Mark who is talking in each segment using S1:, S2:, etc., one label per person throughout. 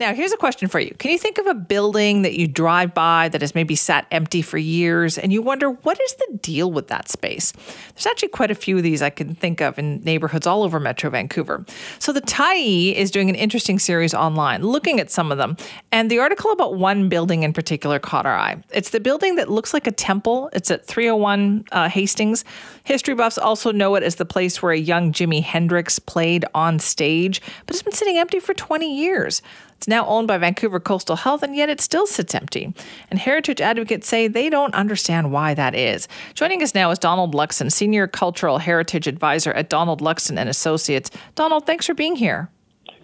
S1: Now, here's a question for you. Can you think of a building that you drive by that has maybe sat empty for years and you wonder what is the deal with that space? There's actually quite a few of these I can think of in neighborhoods all over Metro Vancouver. So, the Tyee is doing an interesting series online looking at some of them. And the article about one building in particular caught our eye. It's the building that looks like a temple, it's at 301 uh, Hastings. History buffs also know it as the place where a young Jimi Hendrix played on stage, but it's been sitting empty for 20 years. It's now owned by Vancouver Coastal Health, and yet it still sits empty. And heritage advocates say they don't understand why that is. Joining us now is Donald Luxton, Senior Cultural Heritage Advisor at Donald Luxton and Associates. Donald, thanks for being here.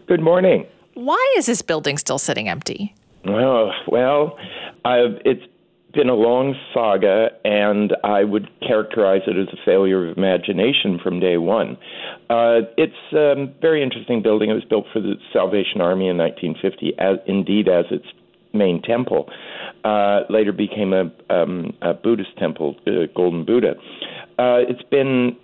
S2: Good morning.
S1: Why is this building still sitting empty?
S2: Well, well, I've, it's been a long saga, and I would characterize it as a failure of imagination from day one. Uh, it's a um, very interesting building. It was built for the Salvation Army in 1950, as, indeed as its main temple. Uh, later became a, um, a Buddhist temple, uh, Golden Buddha. Uh, it's been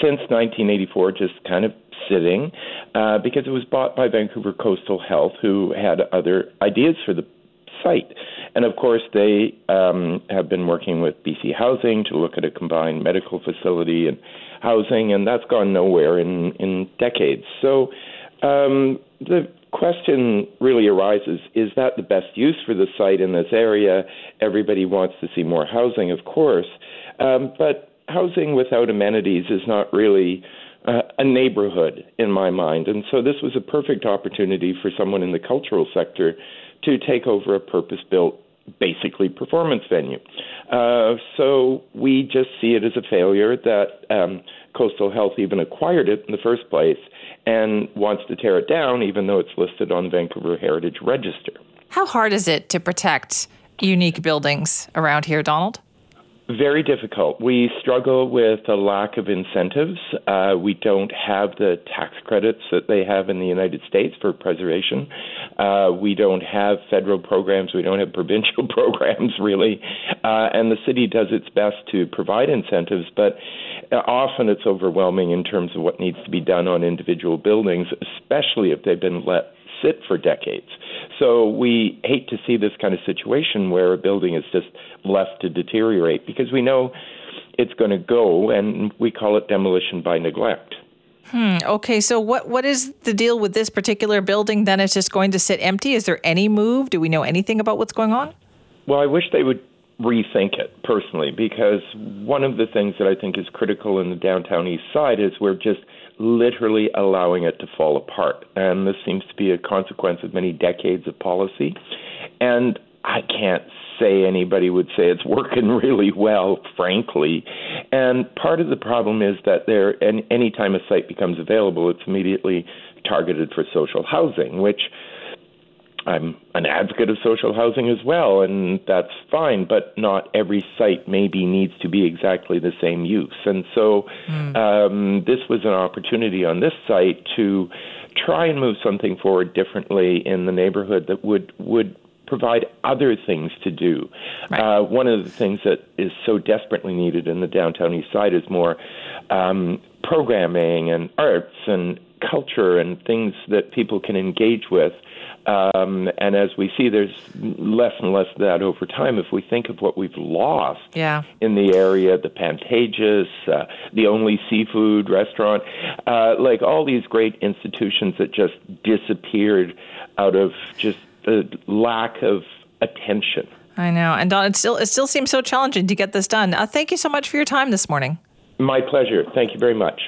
S2: since 1984 just kind of sitting uh, because it was bought by Vancouver Coastal Health, who had other ideas for the site. And of course, they um, have been working with BC Housing to look at a combined medical facility and housing, and that's gone nowhere in, in decades. So um, the question really arises is that the best use for the site in this area? Everybody wants to see more housing, of course, um, but housing without amenities is not really. Uh, a neighborhood in my mind. And so this was a perfect opportunity for someone in the cultural sector to take over a purpose built basically performance venue. Uh, so we just see it as a failure that um, Coastal Health even acquired it in the first place and wants to tear it down, even though it's listed on Vancouver Heritage Register.
S1: How hard is it to protect unique buildings around here, Donald?
S2: Very difficult. We struggle with a lack of incentives. Uh, we don't have the tax credits that they have in the United States for preservation. Uh, we don't have federal programs. We don't have provincial programs, really. Uh, and the city does its best to provide incentives, but often it's overwhelming in terms of what needs to be done on individual buildings, especially if they've been let sit for decades. So we hate to see this kind of situation where a building is just left to deteriorate because we know it's going to go, and we call it demolition by neglect.
S1: Hmm. Okay. So what what is the deal with this particular building? Then it's just going to sit empty. Is there any move? Do we know anything about what's going on?
S2: Well, I wish they would rethink it personally because one of the things that I think is critical in the downtown east side is we're just literally allowing it to fall apart. And this seems to be a consequence of many decades of policy. And I can't say anybody would say it's working really well, frankly. And part of the problem is that there, any, time a site becomes available, it's immediately targeted for social housing, which I'm an advocate of social housing as well, and that's fine, but not every site maybe needs to be exactly the same use. And so mm. um, this was an opportunity on this site to try and move something forward differently in the neighborhood that would, would provide other things to do. Right. Uh, one of the things that is so desperately needed in the downtown east side is more um, programming and arts and culture and things that people can engage with um, and as we see, there's less and less of that over time. If we think of what we've lost
S1: yeah.
S2: in the area, the Pantages, uh, the only seafood restaurant, uh, like all these great institutions that just disappeared out of just the lack of attention.
S1: I know, and Don, it still it still seems so challenging to get this done. Uh, thank you so much for your time this morning.
S2: My pleasure. Thank you very much.